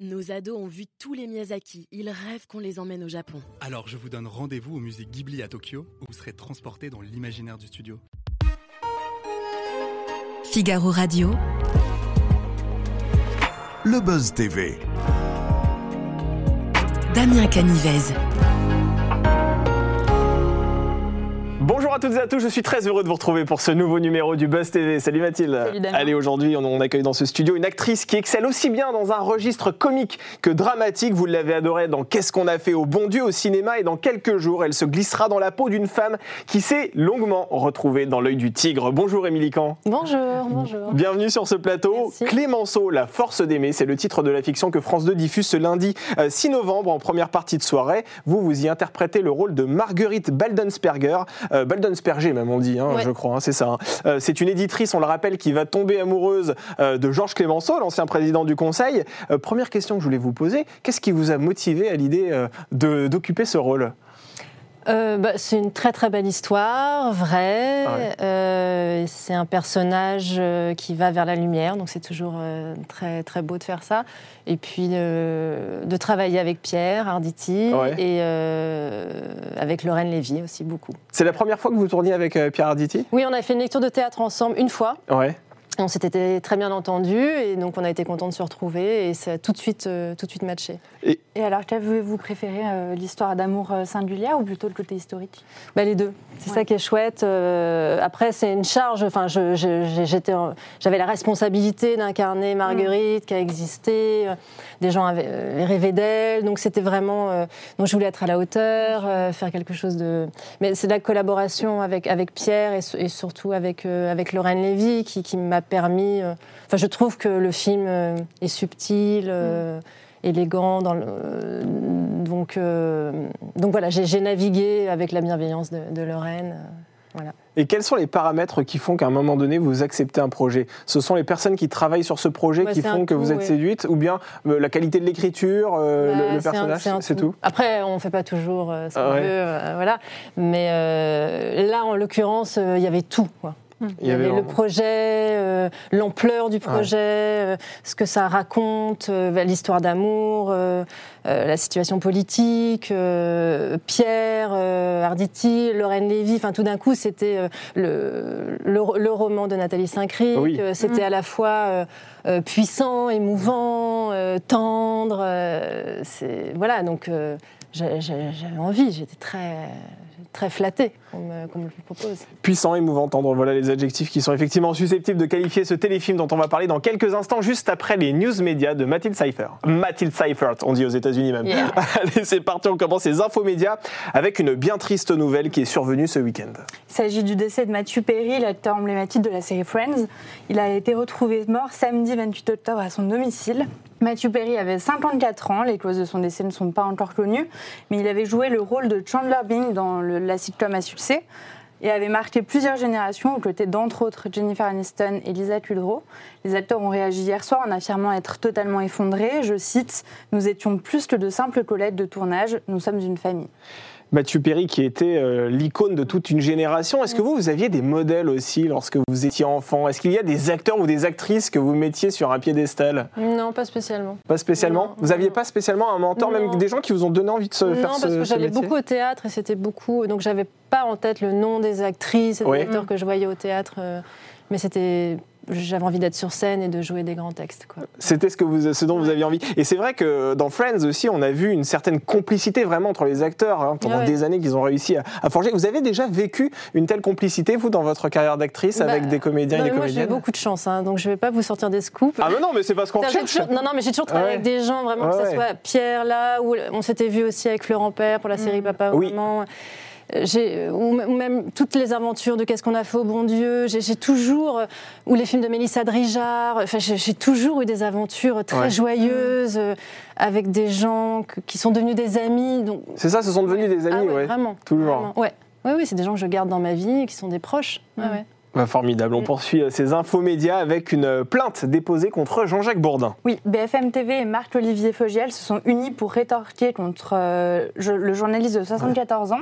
Nos ados ont vu tous les Miyazaki. Ils rêvent qu'on les emmène au Japon. Alors je vous donne rendez-vous au musée Ghibli à Tokyo, où vous serez transporté dans l'imaginaire du studio. Figaro Radio. Le Buzz TV. Damien Canivez. Bonjour à toutes et à tous, je suis très heureux de vous retrouver pour ce nouveau numéro du Buzz TV. Salut Mathilde. Salut Damien. Allez, aujourd'hui, on, accueille dans ce studio une actrice qui excelle aussi bien dans un registre comique que dramatique. Vous l'avez adorée dans Qu'est-ce qu'on a fait au bon Dieu au cinéma et dans quelques jours, elle se glissera dans la peau d'une femme qui s'est longuement retrouvée dans l'œil du tigre. Bonjour Émilie Camp. Bonjour, bonjour. Bienvenue sur ce plateau. Merci. Clémenceau, la force d'aimer, c'est le titre de la fiction que France 2 diffuse ce lundi euh, 6 novembre en première partie de soirée. Vous, vous y interprétez le rôle de Marguerite Baldensperger, euh, Baldensperger même on dit, hein, Ouais. je crois, hein, c'est ça. hein. Euh, c'est une éditrice, on le rappelle, qui va tomber amoureuse euh, de Georges Clémenceau, l'ancien président du Conseil. Euh, première question que je voulais vous poser, qu'est-ce qui vous a motivé à l'idée euh, d'occuper ce rôle? Euh, bah, c'est une très très belle histoire, vraie. Ah ouais. Euh, c'est un personnage euh, qui va vers la lumière, donc c'est toujours très très beau de faire ça. Et puis de travailler avec Pierre Arditi Ouais. et avec Lorraine Lévy aussi beaucoup. C'est la première fois que vous tourniez avec Pierre Arditi? Oui, on a fait une lecture de théâtre ensemble une fois. Ouais. On s'était très bien entendu et donc on a été contents de se retrouver et ça a tout de suite euh, tout de suite matché. Et alors, qu'avez-vous préféré, euh, l'histoire d'amour euh, singulière ou plutôt le côté historique? Bah, les deux. C'est Ouais. ça qui est chouette. Euh, après, c'est une charge. Enfin, je- je- j'ai- j'étais, en- j'avais la responsabilité d'incarner Marguerite qui a existé. Des gens avaient, euh, rêvé d'elle. Donc, c'était vraiment. euh, donc, je voulais être à la hauteur, euh, faire quelque chose de. Mais c'est de la collaboration avec, avec Pierre et, su- et surtout avec, euh, avec Lorraine Lévy qui, qui m'a permis. euh, Enfin, je trouve que le film euh, est subtil. euh, élégant dans le- euh, donc euh, donc voilà j'ai navigué avec la bienveillance de, de Lorraine euh, voilà Et quels sont les paramètres qui font qu'à un moment donné, vous acceptez un projet? Ce sont les personnes qui travaillent sur ce projet Ouais, qui font que vous êtes ouais. séduite Ou bien la qualité de l'écriture, euh, le- personnage c'est tout. après on fait pas toujours ce Ah qu'on veut voilà mais là en l'occurrence il y avait tout quoi. Il y avait, le vraiment- projet, euh, l'ampleur du projet, euh, ce que ça raconte, euh, l'histoire d'amour, euh, euh, la situation politique, euh, Pierre, euh, Arditi, Lorraine Lévy. Enfin, tout d'un coup, c'était euh, le, le, le roman de Nathalie Saint-Cric. Oui. Euh, C'était à la fois euh, euh, puissant, émouvant, euh, tendre. euh, voilà, donc euh, j'avais envie. J'étais très, très flattée qu'on me, qu'on me le propose. Puissant, émouvant, tendre, voilà les adjectifs qui sont effectivement susceptibles de qualifier ce téléfilm dont on va parler dans quelques instants, juste après les news médias de Mathilde Seifert. Mathilde Seifert, on dit aux États-Unis même. Yeah. Allez, c'est parti, on commence les infos médias avec une bien triste nouvelle qui est survenue ce week-end. Il s'agit du décès de Matthew Perry, l'acteur emblématique de la série Friends. Il a été retrouvé mort samedi 28 octobre à son domicile. Matthew Perry avait 54 ans, les causes de son décès ne sont pas encore connues, mais il avait joué le rôle de Chandler Bing dans le, la sitcom à et avait marqué plusieurs générations aux côtés d'entre autres Jennifer Aniston et Lisa Kudrow. Les acteurs ont réagi hier soir en affirmant être totalement effondrés. Je cite Nous étions plus que de simples collègues de tournage, nous sommes une famille. Mathieu Perry qui était euh, l'icône de toute une génération. Est-ce que vous, vous aviez des modèles aussi lorsque vous étiez enfant? Est-ce qu'il y a des acteurs ou des actrices que vous mettiez sur un piédestal? Non, pas spécialement. Pas spécialement? Non, Vous n'aviez non. pas spécialement un mentor, Non. même des gens qui vous ont donné envie de se faire non, ce, parce que j'allais beaucoup au théâtre et c'était beaucoup. Donc j'avais pas en tête le nom des actrices et des Oui. acteurs que je voyais au théâtre. euh, mais c'était. J'avais envie d'être sur scène et de jouer des grands textes. C'était ce, que vous, ce dont vous aviez envie. Et c'est vrai que dans Friends aussi, on a vu une certaine complicité vraiment entre les acteurs hein, pendant Ah ouais. des années qu'ils ont réussi à, à forger. Vous avez déjà vécu une telle complicité, vous, dans votre carrière d'actrice, Bah, avec des comédiens Non, et mais des moi j'ai comédiennes beaucoup de chance, hein, donc je vais pas vous sortir des scoops. Ah, mais non, mais c'est parce qu'on toujours- non, non, mais j'ai toujours travaillé Ouais. avec des gens, vraiment, Ouais, que ce soit Pierre là, ou on s'était vu aussi avec Florent Père pour la série Papa ou Oui. Maman. Euh, ou même toutes les aventures de Qu'est-ce qu'on a fait au bon Dieu. J'ai toujours, euh, ou les films de Mélissa Drijard. Enfin, j'ai toujours eu des aventures très Ouais. joyeuses euh, avec des gens que- qui sont devenus des amis. Donc, C'est ça, ce sont devenus des Ah amis, ouais, ouais. Vraiment. Toujours. vraiment. Ouais. Ouais, oui, c'est des gens que je garde dans ma vie, et qui sont des proches. Ouais, ouais. Bah, formidable. On poursuit euh, ces infos médias avec une plainte déposée contre Jean-Jacques Bourdin. Oui, BFM TV et Marc-Olivier Fogiel se sont unis pour rétorquer contre euh, le journaliste de 74 ans.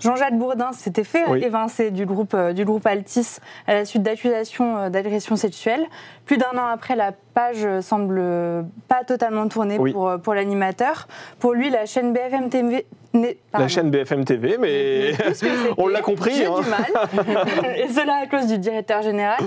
Jean-Jacques Bourdin s'était fait Oui. évincer du groupe, euh, du groupe Altis à la suite d'accusations euh, d'agression sexuelle. Plus d'un an après, la page euh, semble pas totalement tournée Oui. pour, pour l'animateur. Pour lui, la chaîne BFM TV. La chaîne BFM TV, mais on l'a compris. J'ai hein. du mal. Et cela à cause du directeur général.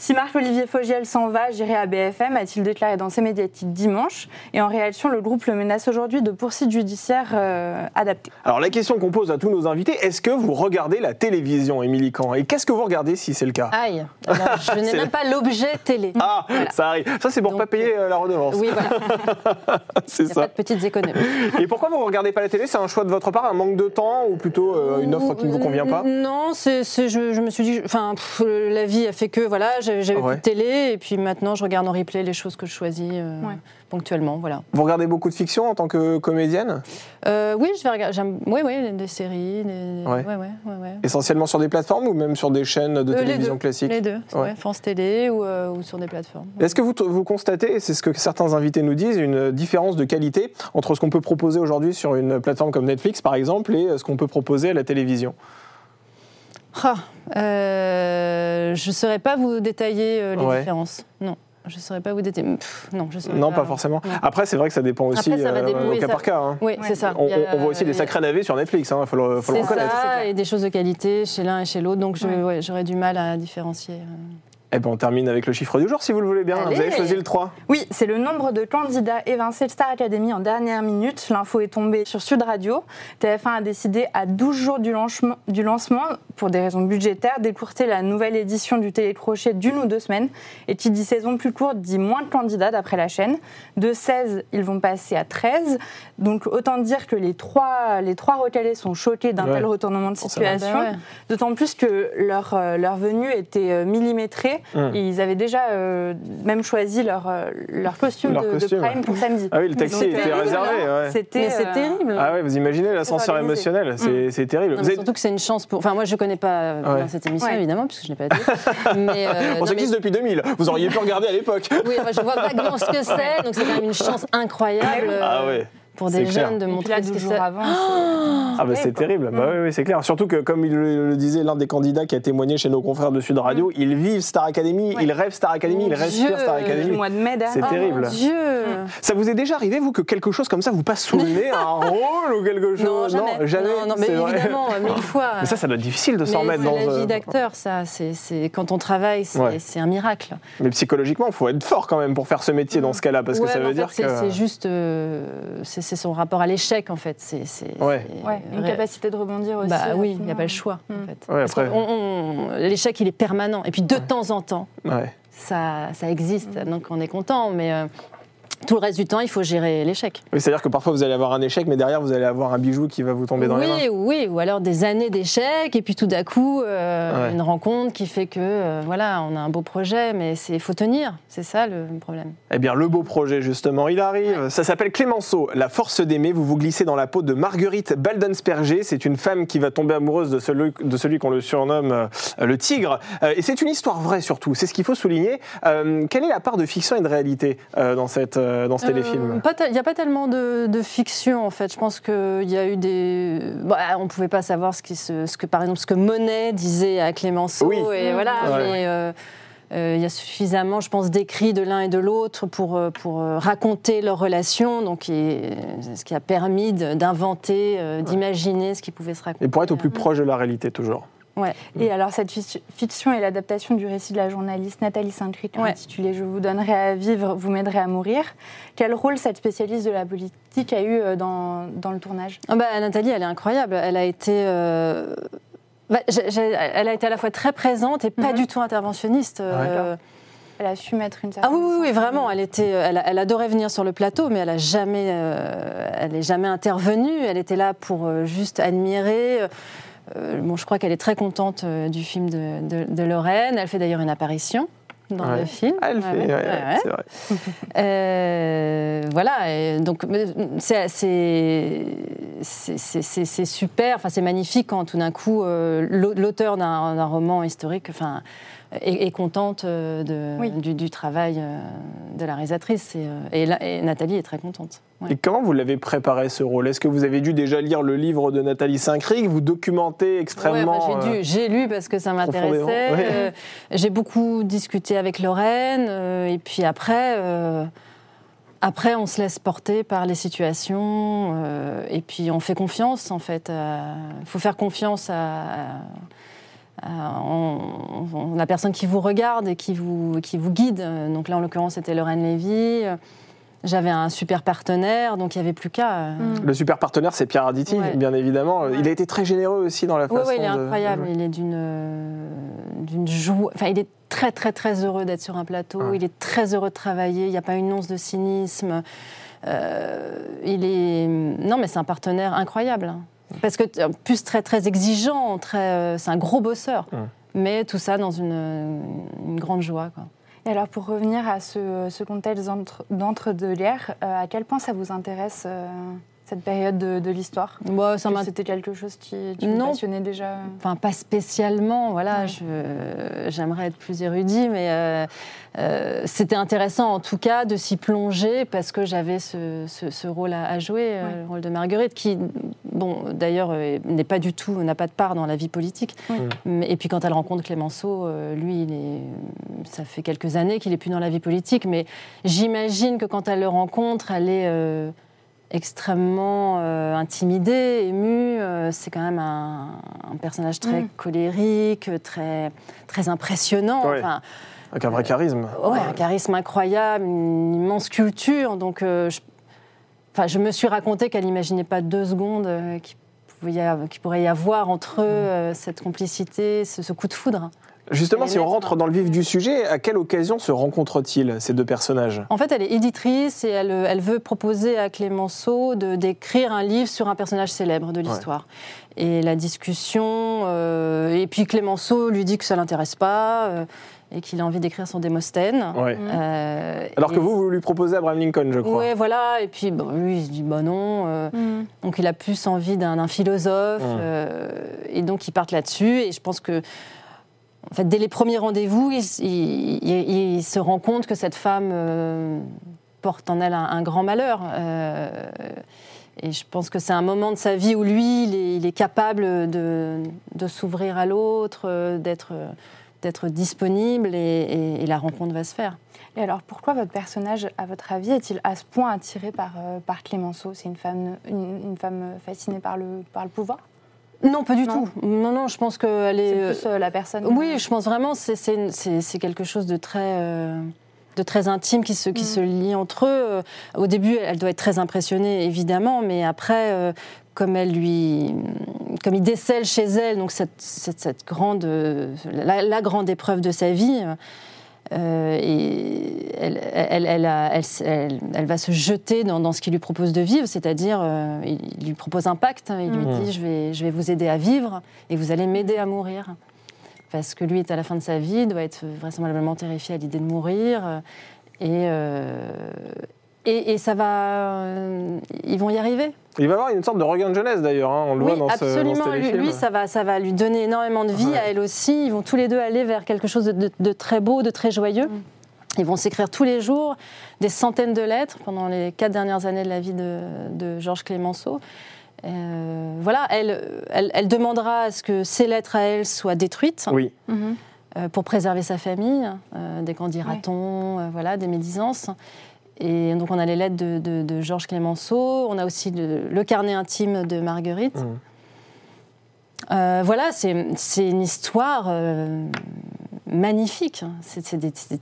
Si Marc-Olivier Fogiel s'en va, j'irai à BFM, a-t-il déclaré dans ses médiatiques dimanche. Et en réaction, le groupe le menace aujourd'hui de poursuites judiciaires euh, adaptées. Alors la question qu'on pose à tous nos invités, est-ce que vous regardez la télévision, Émilie Kahn Et qu'est-ce que vous regardez si c'est le cas? Aïe Alors, Je n'ai même pas l'objet télé. Ah, ça arrive. Ça c'est pour Donc, pas payer euh, la redevance. Oui, voilà, c'est il n'y a ça. pas de petites économies. Et pourquoi vous ne regardez pas la télé? C'est un choix de votre part, un manque de temps ou plutôt euh, une offre qui ne vous convient pas? Non, c'est, c'est- je, je me suis dit, enfin, la vie a fait que, voilà, j'avais Ouais. plus de télé, et puis maintenant je regarde en replay les choses que je choisis euh, Ouais. ponctuellement, voilà. Vous regardez beaucoup de fiction en tant que comédienne? Euh, oui, je vais regarder, j'aime, oui, oui, des séries, des, Ouais. ouais, ouais, ouais, ouais. Essentiellement sur des plateformes ou même sur des chaînes de Euh, les télévision deux, classiques Les deux, France Télé ou, euh, ou sur des plateformes. Est-ce que vous, vous constatez, et c'est ce que certains invités nous disent, une différence de qualité entre ce qu'on peut proposer aujourd'hui sur une plateforme comme Netflix par exemple et ce qu'on peut proposer à la télévision? Ah, euh, je ne saurais pas vous détailler euh, les Ouais. différences. Non, je ne saurais pas vous détailler. Non, je saurais Non, pas forcément. Après, c'est vrai que ça dépend aussi Après, ça va euh, au cas ça- par cas. hein. Oui, Ouais. c'est ça. On, voit aussi des sacrés navets sur Netflix, il faut le, faut le reconnaître. ça, et des choses de qualité chez l'un et chez l'autre, donc j'aurais du mal à différencier. Eh ben, on termine avec le chiffre du jour, si vous le voulez bien. Allez. Vous avez choisi le 3. Oui, c'est le nombre de candidats évincés de Star Academy en dernière minute. L'info est tombée sur Sud Radio. TF1 a décidé à 12 jours du lancement, du lancement, pour des raisons budgétaires, d'écourter la nouvelle édition du télécrochet d'une ou deux semaines. Et qui dit saison plus courte dit moins de candidats d'après la chaîne. De 16, ils vont passer à 13. Donc autant dire que les trois, les trois recalés sont choqués d'un Ouais. tel retournement de situation. Ouais. D'autant plus que leur, euh, leur venue était euh, millimétrée. Et ils avaient déjà euh, même choisi leur, euh, leur costume, Leur de, prime pour samedi. Ah oui, le taxi était terrible, réservé. hein. ouais. C'était euh, terrible. Ah ouais, vous imaginez l'ascenseur émotionnel, c'est c'est terrible. Non, Vous mais êtes- Surtout que c'est une chance pour. Enfin, moi, je connais pas Ouais. cette émission, Ouais. évidemment, puisque je n'ai pas été. mais, euh, On s'existe mais- depuis 2000. Vous auriez pu regarder à l'époque. Oui, enfin, je vois vaguement ce que c'est, donc c'est quand même une chance incroyable Ah ouais. Pour c'est des clair. jeunes de Et puis montrer là, ce que 12 jours c'est. avant, Ah bah c'est terrible, bah oui, oui, c'est clair. Surtout que comme il le, disait l'un des candidats qui a témoigné chez nos confrères de Sud Radio, ils vivent Star Academy, Ouais. ils rêvent Star Academy, Mon ils respirent Dieu. Star Academy. mois de mai C'est dernier. Oh terrible. mon Dieu Ça vous est déjà arrivé vous que quelque chose comme ça vous passe sous le nez, un rôle ou quelque chose? Non, jamais. jamais. Non, non, mais évidemment, euh, mille fois. Mais ça, ça doit être difficile de s'en mettre dans. c'est la euh, vie d'acteur, ça. C'est, Quand on travaille, c'est, un miracle. Mais psychologiquement, il faut être fort quand même pour faire ce métier dans ce cas-là, parce que ça veut dire que. c'est, c'est juste. C'est, son rapport à l'échec, en fait. C'est, Ouais. Ouais, une capacité de rebondir aussi. Bah oui, il n'y a pas le choix, Mm. en fait. Ouais, Parce après- qu'on- on- l'échec, il est permanent. Et puis, de temps en temps, Ouais. ça, ça existe. Donc, on est content. Mais euh, tout le reste du temps, il faut gérer l'échec. Oui, c'est-à-dire que parfois vous allez avoir un échec, mais derrière vous allez avoir un bijou qui va vous tomber dans les mains. Oui, oui, ou alors des années d'échecs, et puis tout d'un coup, euh, Ouais. une rencontre qui fait que, euh, voilà, on a un beau projet, mais il faut tenir. C'est ça le problème. Eh bien, le beau projet, justement, il arrive. Ça s'appelle Clémenceau, La force d'aimer. Vous vous glissez dans la peau de Marguerite Baldensperger. C'est une femme qui va tomber amoureuse de celui, de celui qu'on le surnomme euh, le tigre. Et c'est une histoire vraie, surtout. C'est ce qu'il faut souligner. Quelle est la part de fiction et de réalité dans, cette, euh, dans ce téléfilm Euh, tel- Il n'y a pas tellement de, de fiction en fait. Je pense qu'il y a eu des. Bah, on ne pouvait pas savoir ce, qui se- ce que, par exemple, ce que Monet disait à Clémenceau. Oui. Et voilà. Ouais. Mais euh, euh, il y a suffisamment, je pense, d'écrits de l'un et de l'autre pour, pour euh, raconter leur relation. Donc, ce qui a permis d'inventer, euh, d'imaginer ce qui pouvait se raconter. Et pour être au plus proche de la réalité, toujours. Ouais. Et alors, cette fic- fiction est l'adaptation du récit de la journaliste Nathalie Saint-Cric, Ouais. intitulé Je vous donnerai à vivre, vous m'aiderez à mourir. Quel rôle cette spécialiste de la politique a eu euh, dans, dans le tournage? Ah bah, Nathalie, elle est incroyable. Elle a été. euh, bah, elle a été à la fois très présente et pas Mhm. du tout interventionniste. euh, Elle a su mettre une Ah certaine. oui, oui, oui, sensibilité. vraiment. Elle, était, elle, elle adorait venir sur le plateau, mais elle a jamais, euh, elle est jamais intervenue. Elle était là pour juste admirer. Euh, bon, je crois qu'elle est très contente euh, du film de, de- de Lorraine. Elle fait d'ailleurs une apparition dans Ouais. le film. Ah, elle fait, ouais, c'est vrai. Euh, voilà, et donc c'est- c'est c'est- super, enfin c'est magnifique quand tout d'un coup l'au- l'auteur d'un d'un roman historique, enfin est, est contente euh, de, Oui. du, du travail euh, de la réalisatrice. Et, euh, et là- et Nathalie est très contente. Ouais. Et comment vous l'avez préparé ce rôle? Est-ce que vous avez dû déjà lire le livre de Nathalie Saint-Cric, vous documenter Ouais, extrêmement bah, j'ai, lu parce que ça m'intéressait. ouais. Euh, j'ai beaucoup discuté avec Lorraine. euh, et puis après, euh, après, on se laisse porter par les situations. euh, et puis on fait confiance, en fait. Il faut faire confiance à, à- en- en la personne qui vous regarde et qui vous, qui vous guide. Donc là, en l'occurrence, c'était Lorraine Lévy. J'avais un super partenaire, donc il n'y avait plus qu'à. euh, Le super partenaire, c'est Pierre Arditi, Ouais. bien évidemment. Ouais. Il a été très généreux aussi dans la Oui, façon il est de- incroyable. de. Il est d'une euh, d'une joie. Enfin, il est très, très, très heureux d'être sur un plateau. Ouais. Il est très heureux de travailler. Il n'y a pas une once de cynisme. Euh, il est. Non, mais c'est un partenaire incroyable. Parce que, en plus, très, très exigeant. Très, euh, c'est un gros bosseur. Ouais. Mais tout ça dans une, une grande joie. Quoi. Et alors, pour revenir à ce, ce contexte d'entre- d'entre-deux-guerres, euh, à quel point ça vous intéresse euh, cette période de, de l'histoire Bon, m'a C'était quelque chose qui, qui vous Non. passionnait déjà Enfin, pas spécialement, voilà, Ouais. je- j'aimerais être plus érudit, mais euh, euh, c'était intéressant en tout cas de s'y plonger parce que j'avais ce, ce- ce rôle à, à jouer, euh, le rôle de Marguerite, qui, bon, d'ailleurs, euh, n'est pas du tout, n'a pas de part dans la vie politique. Et puis quand elle rencontre Clémenceau, euh, lui, il est, ça fait quelques années qu'il est plus dans la vie politique, mais j'imagine que quand elle le rencontre, elle est euh, extrêmement euh, intimidée, émue. Euh, c'est quand même un, un personnage très Mm. colérique, très, très impressionnant. Enfin, Avec un vrai charisme. Ouais, un charisme incroyable, une immense culture. Donc, euh, je, enfin, je me suis raconté qu'elle n'imaginait pas deux secondes euh, qu'il pourrait y avoir entre eux euh, cette complicité, ce, ce coup de foudre. Justement, si on rentre dans le vif du sujet, à quelle occasion se rencontrent-ils, ces deux personnages? En fait, elle est éditrice et elle, elle veut proposer à Clémenceau de d'écrire un livre sur un personnage célèbre de l'histoire. Et la discussion, euh, et puis Clémenceau lui dit que ça l'intéresse pas euh, et qu'il a envie d'écrire son Démosthène. Ouais. Euh, Alors et- que vous, vous lui proposez Abraham Lincoln, je crois. Ouais, voilà. Et puis bon, lui, il se dit bah non. euh, Mm. Donc il a plus envie d'un philosophe. Euh, et donc ils partent là-dessus. Et je pense que, dès les premiers rendez-vous, il, se rend compte que cette femme euh, porte en elle un, grand malheur. euh, et je pense que c'est un moment de sa vie où lui, il est, capable de, s'ouvrir à l'autre, d'être disponible et, la rencontre va se faire. Et alors, pourquoi votre personnage, à votre avis, est-il à ce point attiré par, euh, par Clémenceau? C'est une femme, fascinée par le pouvoir? Non, pas du Non. tout. Non, non, je pense qu'elle est. C'est plus euh, la personne. Oui, je pense vraiment c'est quelque chose de très euh, de très intime qui se qui Mm. se lie entre eux. Euh, Au début, elle doit être très impressionnée évidemment, mais après, euh, comme elle lui comme il décèle chez elle donc cette cette, cette grande euh, la, la grande épreuve de sa vie. Euh, et elle, elle, elle, a- elle- elle- elle va se jeter dans, dans ce qu'il lui propose de vivre, c'est-à-dire euh, il, lui propose un pacte, hein. il lui Mm. dit je vais, je vais vous aider à vivre et vous allez m'aider à mourir parce que lui est à la fin de sa vie, doit être vraisemblablement terrifié à l'idée de mourir. Et, euh, et, et ça va. ils vont y arriver. Il va y avoir une sorte de regain de jeunesse d'ailleurs, hein, on le oui, voit dans ce, dans ce absolument. lui, lui, ça, va, ça va lui donner énormément de vie Ouais. à elle aussi. Ils vont tous les deux aller vers quelque chose de, de- de très beau, de très joyeux. Mm. Ils vont s'écrire tous les jours des centaines de lettres pendant les quatre dernières années de la vie de, de Georges Clémenceau. Euh, voilà, elle, elle, elle demandera à ce que ces lettres à elle soient détruites Oui, Mhm. euh, pour préserver sa famille, euh, des candidatons, euh, voilà, des médisances. Et donc on a les lettres de, de- de Georges Clémenceau, on a aussi le, le carnet intime de Marguerite. Mhm. Euh, voilà, c'est une histoire euh, magnifique. C'est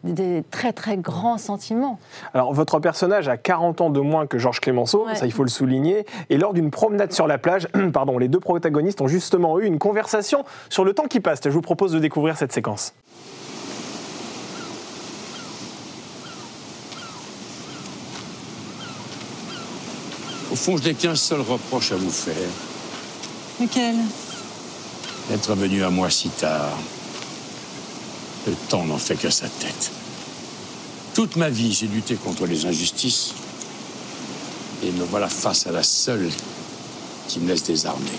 des, très très grands sentiments. Alors, votre personnage a 40 ans de moins que Georges Clémenceau, Ouais. ça il faut le souligner. Et lors d'une promenade sur la plage, pardon, les deux protagonistes ont justement eu une conversation sur le temps qui passe. Je vous propose de découvrir cette séquence. Au fond, je n'ai qu'un seul reproche à vous faire. Lequel? Être venu à moi si tard. Le temps n'en fait que sa tête. Toute ma vie, j'ai lutté contre les injustices. Et me voilà face à la seule qui me laisse désarmé.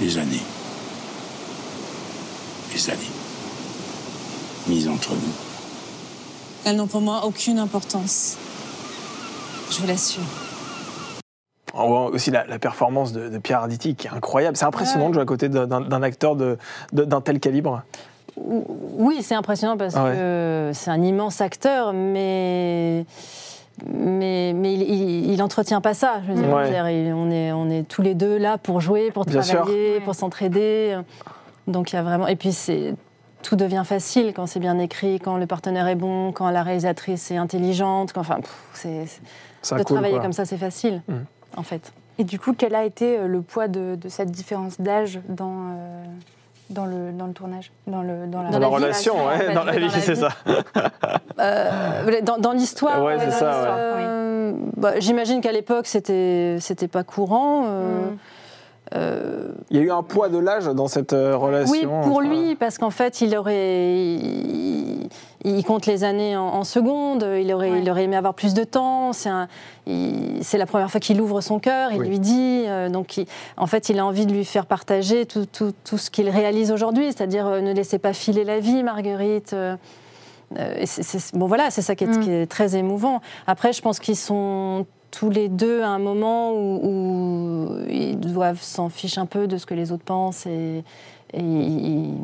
Les années. des années. Mise entre nous. Elles n'ont pour moi aucune importance. Je vous l'assure. On voit aussi la, la performance de, de Pierre Arditi qui est incroyable. C'est impressionnant de jouer à côté d'un- acteur de- de- d'un tel calibre. Oui, c'est impressionnant parce Ouais. que c'est un immense acteur, mais. Mais, mais il, il, il entretient pas ça. Je veux dire, Ouais. Je veux dire, il- on, est, on est tous les deux là pour jouer, pour Bien travailler, pour s'entraider. Donc il y a vraiment. Et puis c'est tout devient facile quand c'est bien écrit, quand le partenaire est bon, quand la réalisatrice est intelligente. Quand, enfin, pff, c'est c'est- Ça de coule, travailler quoi. comme ça, c'est facile, Mhm. en fait. Et du coup, quel a été euh, le poids de, de cette différence d'âge dans, euh, dans, le, dans le tournage dans, le, dans la, Dans la la vie, relation, ouais, fait, dans la vie, c'est ça. Euh, dans dans l'histoire, Ouais, c'est ça, euh, bah, j'imagine qu'à l'époque, c'était c'était pas courant. euh, Mm. Euh, Il y a eu un poids de l'âge dans cette euh, relation. oui, pour enfin, lui, parce qu'en fait, il aurait, il, il compte les années en, en secondes. Il aurait, Ouais. il aurait aimé avoir plus de temps. C'est un- il- c'est la première fois qu'il ouvre son cœur. Il Oui. lui dit, euh, donc, il- en fait, il a envie de lui faire partager tout, tout- tout ce qu'il réalise aujourd'hui, c'est-à-dire euh, ne laissez pas filer la vie, Marguerite. euh, euh, et c'est- c'est- bon, voilà, c'est ça qui est, Mm. qui est très émouvant. Après, je pense qu'ils sont tous les deux à un moment où, où ils doivent s'en ficher un peu de ce que les autres pensent et, et ils,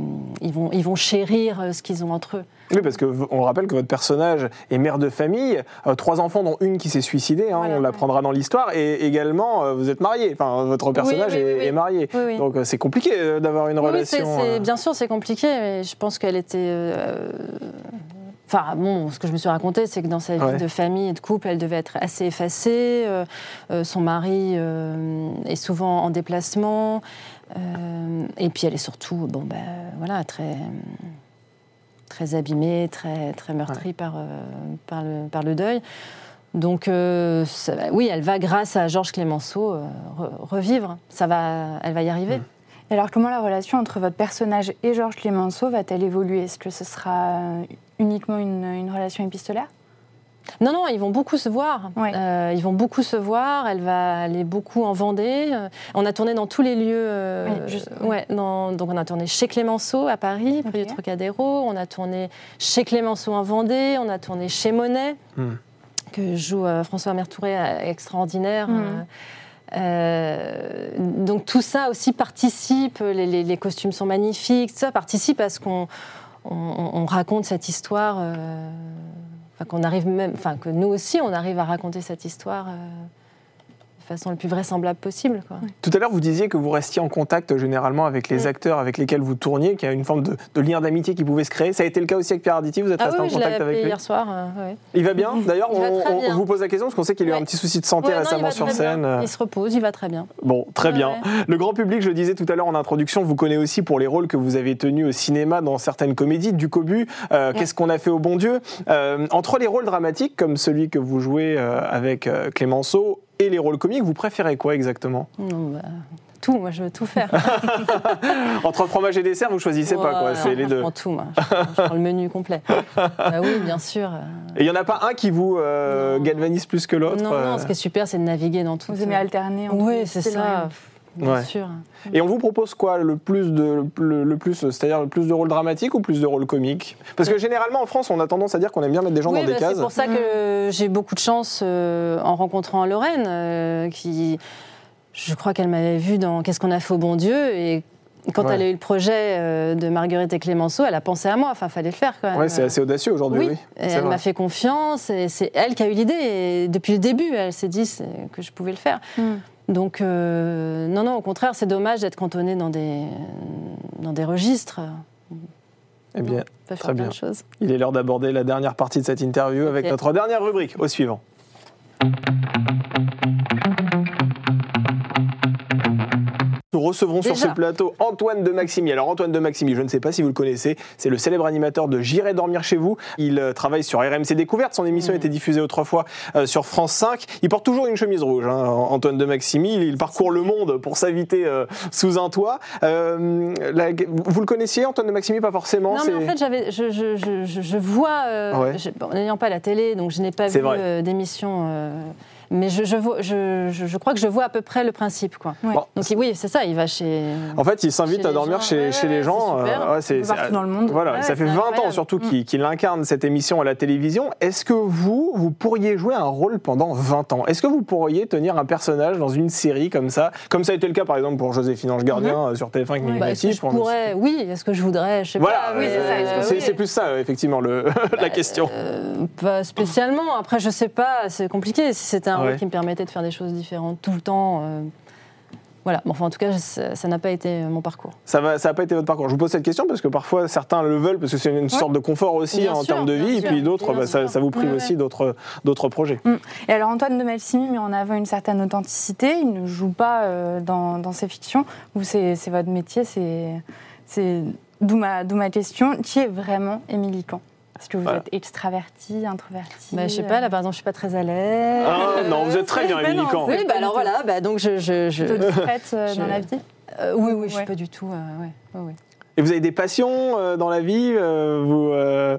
ils vont, ils vont chérir euh, ce qu'ils ont entre eux. Oui, parce qu'on rappelle que votre personnage est mère de famille, euh, trois enfants, dont une qui s'est suicidée, hein, Voilà. on l'apprendra dans l'histoire, et également euh, vous êtes marié, enfin votre personnage oui, est, oui, oui. est marié. Donc euh, c'est compliqué d'avoir une relation. bien sûr, c'est compliqué, mais je pense qu'elle était. Enfin, bon, ce que je me suis raconté, c'est que dans sa vie Ouais. de famille et de couple, elle devait être assez effacée. euh, euh, son mari euh, est souvent en déplacement. euh, et puis, elle est surtout, bon, ben, voilà, très, très abîmée, très, très meurtrie par, par, le, par le deuil. Donc, ça oui, elle va, grâce à Georges Clémenceau, re- revivre. Ça va, elle va y arriver. Mm. Et alors, comment la relation entre votre personnage et Georges Clémenceau va-t-elle évoluer? Est-ce que ce sera euh, uniquement une, une relation épistolaire? Non, non, ils vont beaucoup se voir. Ouais. Euh, ils vont beaucoup se voir. Elle va aller beaucoup en Vendée. Euh, On a tourné dans tous les lieux. euh, Oui, juste- oui. ouais, dans- donc on a tourné chez Clémenceau à Paris, près Ok. du Trocadéro. On a tourné chez Clémenceau en Vendée. On a tourné chez Monet, Hmm. que joue euh, François Mertouré, extraordinaire. Mhm. Euh, donc tout ça aussi participe, les, costumes sont magnifiques, tout ça participe à ce qu'on on, on raconte cette histoire, euh, qu'on arrive même, enfin que nous aussi on arrive à raconter cette histoire euh, façon le plus vraisemblable possible. Quoi. Tout à l'heure, vous disiez que vous restiez en contact généralement avec les acteurs avec lesquels vous tourniez, qu'il y a une forme de, de lien d'amitié qui pouvait se créer. Ça a été le cas aussi avec Pierre Arditi, vous êtes Ah resté oui, en contact avec lui? hier soir. euh, ouais. Il va bien? D'ailleurs, on, vous pose la question parce qu'on sait qu'il a eu Ouais. un petit souci de santé Ouais, récemment sur scène. bien. Il se repose, il va très bien. Bon, très Ouais, bien. ouais. Le grand public, je le disais tout à l'heure en introduction, vous connaît aussi pour les rôles que vous avez tenus au cinéma dans certaines comédies, du Cobu, euh, Qu'est-ce qu'on a fait au bon Dieu? Euh, Entre les rôles dramatiques, comme celui que vous jouez euh, avec euh, Clémenceau, et les rôles comiques, vous préférez quoi exactement? Non, bah, tout, moi je veux tout faire. Entre fromage et dessert, vous choisissez pas quoi, c'est les Je deux. prends tout, moi. Je, je prends le menu complet. Bah oui, bien sûr. euh, Et il y en a pas un qui vous euh, galvanise plus que l'autre Non, euh, non, ce qui est super, c'est de naviguer dans tout. Vous aimez alterner entre Oui, c'est ça. Bien Ouais. sûr. Et on vous propose quoi le plus de le, le plus c'est-à-dire le plus de rôles dramatiques ou plus de rôles comiques? Parce que généralement en France, on a tendance à dire qu'on aime bien mettre des gens oui, dans des bah, cases. c'est pour ça que j'ai beaucoup de chance euh, en rencontrant Lorraine, euh, qui, je crois qu'elle m'avait vue dans Qu'est-ce qu'on a fait au bon Dieu? Et quand Ouais. elle a eu le projet euh, de Marguerite et Clémenceau, elle a pensé à moi. Enfin, fallait le faire quand même. Ouais, c'est assez audacieux aujourd'hui, Oui, oui. elle m'a fait confiance et c'est elle qui a eu l'idée. Et depuis le début, elle s'est dit que je pouvais le faire. Mm. Donc, euh, non, non, au contraire, c'est dommage d'être cantonné dans des, dans des registres. Eh bien, On peut faire très bien. il est l'heure d'aborder la dernière partie de cette interview avec notre dernière rubrique, au suivant. Nous recevrons sur ce plateau Antoine de Maximi. Alors Antoine de Maximi, je ne sais pas si vous le connaissez, c'est le célèbre animateur de J'irai dormir chez vous. Il euh, travaille sur RMC Découverte, son émission a été diffusée autrefois euh, sur France 5. Il porte toujours une chemise rouge, hein, Antoine de Maximi. Il, il parcourt le monde pour s'inviter euh, sous un toit. Euh, la- vous le connaissiez, Antoine de Maximi? Pas forcément Non, mais en fait, j'avais, je, je, je, je- je vois, Ouais. bon, n'ayant pas la télé, donc je n'ai pas vu d'émission Mais je, je, vois- je, je- je crois que je vois à peu près le principe. Quoi. Ouais. Bon, Donc oui, c'est ça, il va chez... En fait, il s'invite à dormir gens, chez, ouais, chez ouais, les gens. c'est- peu partout dans le monde. Voilà, Ouais, ça fait c'est 20 ans surtout qu'il qu'il incarne cette émission à la télévision. Est-ce que vous, vous pourriez jouer un rôle pendant 20 ans? Est-ce que vous pourriez tenir un personnage dans une série comme ça? Comme ça a été le cas par exemple pour Joséphine Ange Gardien euh, sur TF1 avec Mimi Bah, est-ce que je pourrais Oui, est-ce que je voudrais? Je sais Voilà, pas. oui, c'est ça. euh, C'est oui. plus ça, euh, effectivement, le, la question. Euh, pas spécialement. Après, je sais pas, c'est compliqué. Si c'était un Ouais. rôle qui me permettait de faire des choses différentes tout le temps. euh, Voilà. Bon, enfin, en tout cas, ça n'a pas été euh, mon parcours. Ça n'a ça pas été votre parcours. Je vous pose cette question parce que parfois certains le veulent parce que c'est une sorte de confort aussi Bien en sûr, termes de vie, et puis d'autres, bah, ça, vous prive Ouais, aussi d'autres d'autres projets. Et alors Antoine de Malsimi met en avant une certaine authenticité, il ne joue pas euh, dans, dans ses fictions, vous c'est votre métier, c'est d'où ma, question, qui est vraiment Émilie Kahn Est-ce que vous Voilà. êtes extraverti, introverti Bah, je sais pas, là, par exemple, je suis pas très à l'aise. Ah, non, vous êtes très bien, Émilie Oui, bah alors voilà, bah, donc je. je, je- plutôt discrète euh, Je- dans la vie Euh, oui, oui, je Ouais. suis pas du tout. euh, ouais, ouais, ouais. Et vous avez des passions euh, dans la vie euh, vous, euh,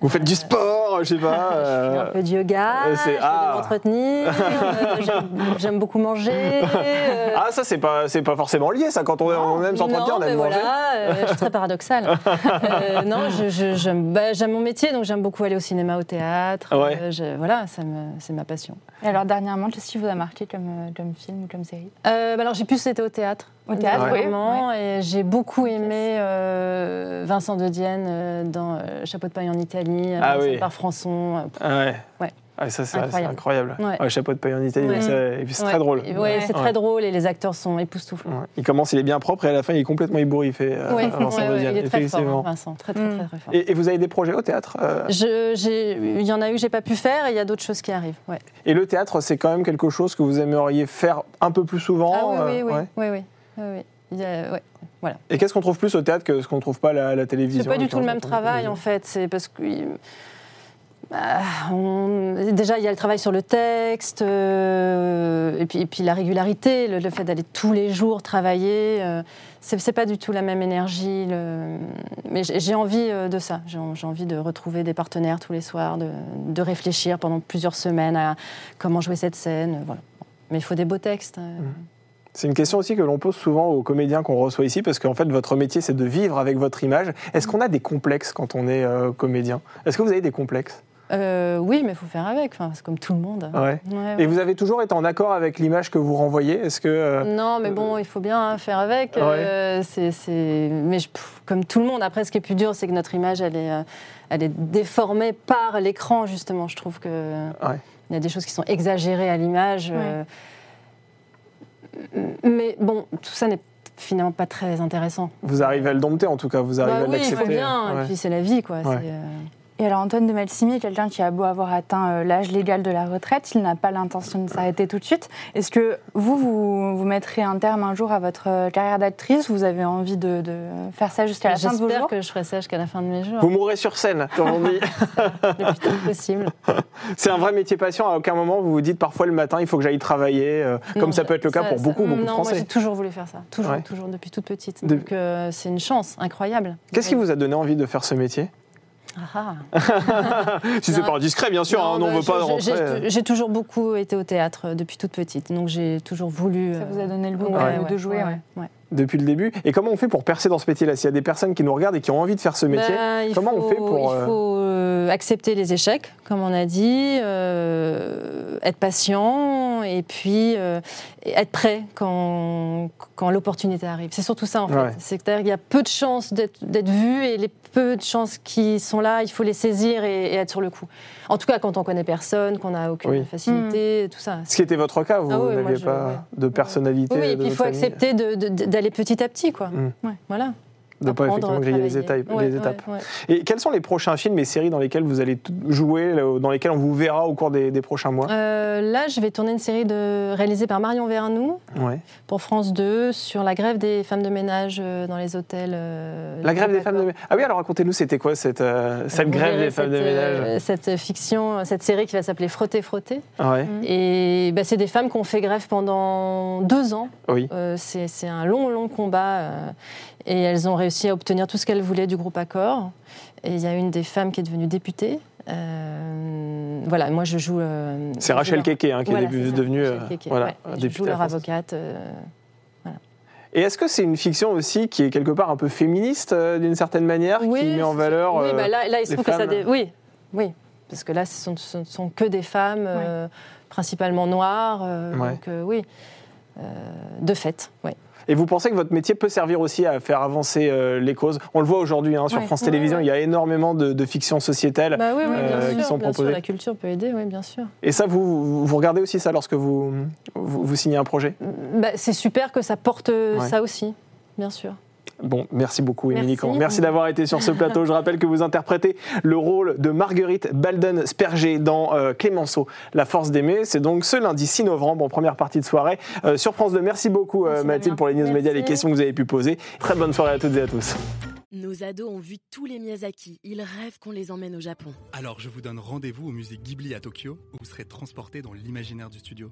vous faites du sport, je sais pas. Je fais un peu de yoga, je ah. de m'entretenir, euh, j'aime- beaucoup manger. euh, Ah, ça, c'est pas, c'est pas forcément lié, ça. Quand on, on aime s'entretenir, non, on mais aime manger. voilà, euh, je suis très paradoxale. Euh, non, je- je- j'aime bah, j'aime mon métier, donc j'aime beaucoup aller au cinéma, au théâtre. Ouais. Euh, je- voilà, ça me- c'est ma passion. Et alors dernièrement, qu'est-ce qui vous a marqué comme, comme film ou comme série? Euh, bah, alors j'ai plus été au théâtre. Au théâtre, oui, vraiment, et j'ai beaucoup aimé euh, Vincent de Dienne euh, dans euh, Chapeau de paille en Italie, Ah oui. par Françon. euh, Ah ouais. Ouais. Ah, ça, c'est Incroyable. Ouais. Ouais, chapeau de paille en Italie, Ouais. c'est- ouais. très drôle. Ouais, c'est Ouais. très drôle et les acteurs sont époustouflants. Ouais. Il commence, il est bien propre et à la fin, il est complètement ébouriffé. euh, Ouais, Vincent ouais, ouais, il est très fort, hein, Vincent, très très Mm. très, très fort. Et, et vous avez des projets au théâtre euh, Il y en a eu, j'ai pas pu faire, et il y a d'autres choses qui arrivent. Ouais. Et le théâtre, c'est quand même quelque chose que vous aimeriez faire un peu plus souvent Ah oui, oui, euh, oui, ouais. oui, oui, oui, oui. Il y a- ouais, voilà. Et qu'est-ce qu'on trouve plus au théâtre que ce qu'on trouve pas à la, la télévision C'est pas du tout le même travail en fait. C'est parce que bah, on- déjà il y a le travail sur le texte euh, et, puis, et puis la régularité, le, le fait d'aller tous les jours travailler. euh, c'est pas du tout la même énergie. le- Mais j'ai envie euh, de ça. J'ai envie de retrouver des partenaires tous les soirs, de, de réfléchir pendant plusieurs semaines à comment jouer cette scène. Voilà. Mais il faut des beaux textes. euh. C'est une question aussi que l'on pose souvent aux comédiens qu'on reçoit ici, parce qu'en fait, votre métier, c'est de vivre avec votre image. Est-ce qu'on a des complexes quand on est euh, comédien? Est-ce que vous avez des complexes? Euh, oui, mais il faut faire avec. Enfin, c'est comme tout le monde. Ouais. Ouais, Et ouais. vous avez toujours été en accord avec l'image que vous renvoyez? Est-ce que euh, Non, mais bon, il faut bien hein, faire avec. euh, c'est, c'est- Mais je- pff, comme tout le monde, après, ce qui est plus dur, c'est que notre image, elle est, elle est déformée par l'écran, justement. Je trouve que Ouais. il y a des choses qui sont exagérées à l'image. Euh, Mais bon, tout ça n'est finalement pas très intéressant. vous arrivez à le dompter en tout cas Vous arrivez Bah à oui, il l'accepter faut bien. Ouais. Et puis c'est la vie, quoi. Ouais. Et alors Antoine de Malsimi est quelqu'un qui a beau avoir atteint euh, l'âge légal de la retraite, il n'a pas l'intention de s'arrêter tout de suite. Est-ce que vous, vous, vous mettrez un terme un jour à votre euh, carrière d'actrice? Vous avez envie de, de faire ça jusqu'à la fin de vos J'espère jours? que je ferai ça jusqu'à la fin de mes jours, Vous mourrez sur scène, comme on dit. le plus tôt possible. C'est un vrai métier passion. À aucun moment, vous vous dites parfois le matin, il faut que j'aille travailler, euh, comme Non, ça peut être le cas ça- pour ça- beaucoup, beaucoup de Non, moi Français. j'ai toujours voulu faire ça, toujours, Ouais. toujours depuis toute petite. De- Donc euh, c'est une chance incroyable. Qu'est-ce qui vous a donné envie de faire ce métier? Si c'est pas indiscret, bien sûr, hein, Non, on ne bah, veut pas rentrer. euh. J'ai j'ai toujours beaucoup été au théâtre euh, depuis toute petite, donc j'ai toujours voulu. Ça euh, vous a donné le goût ouais, de- ouais, de jouer ouais, ouais. ouais. Depuis le début. Et comment on fait pour percer dans ce métier-là S'il y a des personnes qui nous regardent et qui ont envie de faire ce métier, Ben, il comment faut, on fait pour, Il euh, faut euh, accepter les échecs, comme on a dit, euh, être patient et puis euh, être prêt quand, quand l'opportunité arrive. C'est surtout ça en fait. Ouais. C'est-à-dire qu'il y a peu de chances d'être vu et les peu de chances qui sont là, il faut les saisir et, et être sur le coup. En tout cas, quand on connaît personne, qu'on n'a aucune Oui. facilité, tout ça. Ce qui était votre cas, vous Ah oui, n'aviez je- pas ouais. de personnalité. Oui, et puis il faut famille, accepter de- de- d'aller petit à petit, quoi. Mm. Ouais, voilà. De ne pas effectivement griller les étapes. Ouais, les étapes. ouais. Et quels sont les prochains films et séries dans lesquels vous allez jouer, dans lesquels on vous verra au cours des, des prochains mois? Euh, là, je vais tourner une série de... réalisée par Marion Vernou Ouais. pour France 2 sur la grève des femmes de ménage euh, dans les hôtels. euh, La grève des femmes de ménage. Ah oui, alors racontez-nous, c'était quoi cette, euh, cette grève verrez des femmes de ménage euh, Cette fiction, cette série qui va s'appeler Frotter, Frotter. Ouais, Et bah, c'est des femmes qui ont fait grève pendant deux ans. oui. Euh, c'est c'est un long, long combat. Et elles ont réussi à obtenir tout ce qu'elles voulaient du groupe Accor. Et il y a une des femmes qui est devenue députée. Euh, voilà, moi je joue. euh, C'est Rachel Keke hein, qui Voilà, est devenue, ça, euh, Keke, voilà, ouais. Et Je députée joue leur avocate. euh, Et est-ce que c'est une fiction aussi qui est quelque part un peu féministe euh, d'une certaine manière, qui met en valeur Oui, bah là, là, il se les trouve que ça. femmes dé- Oui, oui, parce que là, ce ne sont que des femmes, euh, principalement noires. euh, Ouais. Donc euh, oui, de fait, oui. Et vous pensez que votre métier peut servir aussi à faire avancer euh, les causes? On le voit aujourd'hui hein, sur Ouais. France Ouais, Télévisions, ouais. il y a énormément de, de fictions sociétales. Bah oui, oui, bien Euh, sûr, qui sont bien sûr, proposées. la culture peut aider, oui, bien sûr. Et ça, vous, vous regardez aussi ça lorsque vous, vous, vous signez un projet? Bah, c'est super que ça porte euh, ça aussi, bien sûr. Bon, merci beaucoup, Émilie Merci. Merci d'avoir été sur ce plateau. Je rappelle que vous interprétez le rôle de Marguerite Balden-Sperger dans euh, Clémenceau, La Force d'aimer. C'est donc ce lundi 6 novembre, en première partie de soirée, euh, sur France 2. Merci beaucoup, euh, Mathilde, pour les news Merci. médias, les questions que vous avez pu poser. Très bonne soirée à toutes et à tous. Nos ados ont vu tous les Miyazaki. Ils rêvent qu'on les emmène au Japon. Alors je vous donne rendez-vous au musée Ghibli à Tokyo, où vous serez transporté dans l'imaginaire du studio.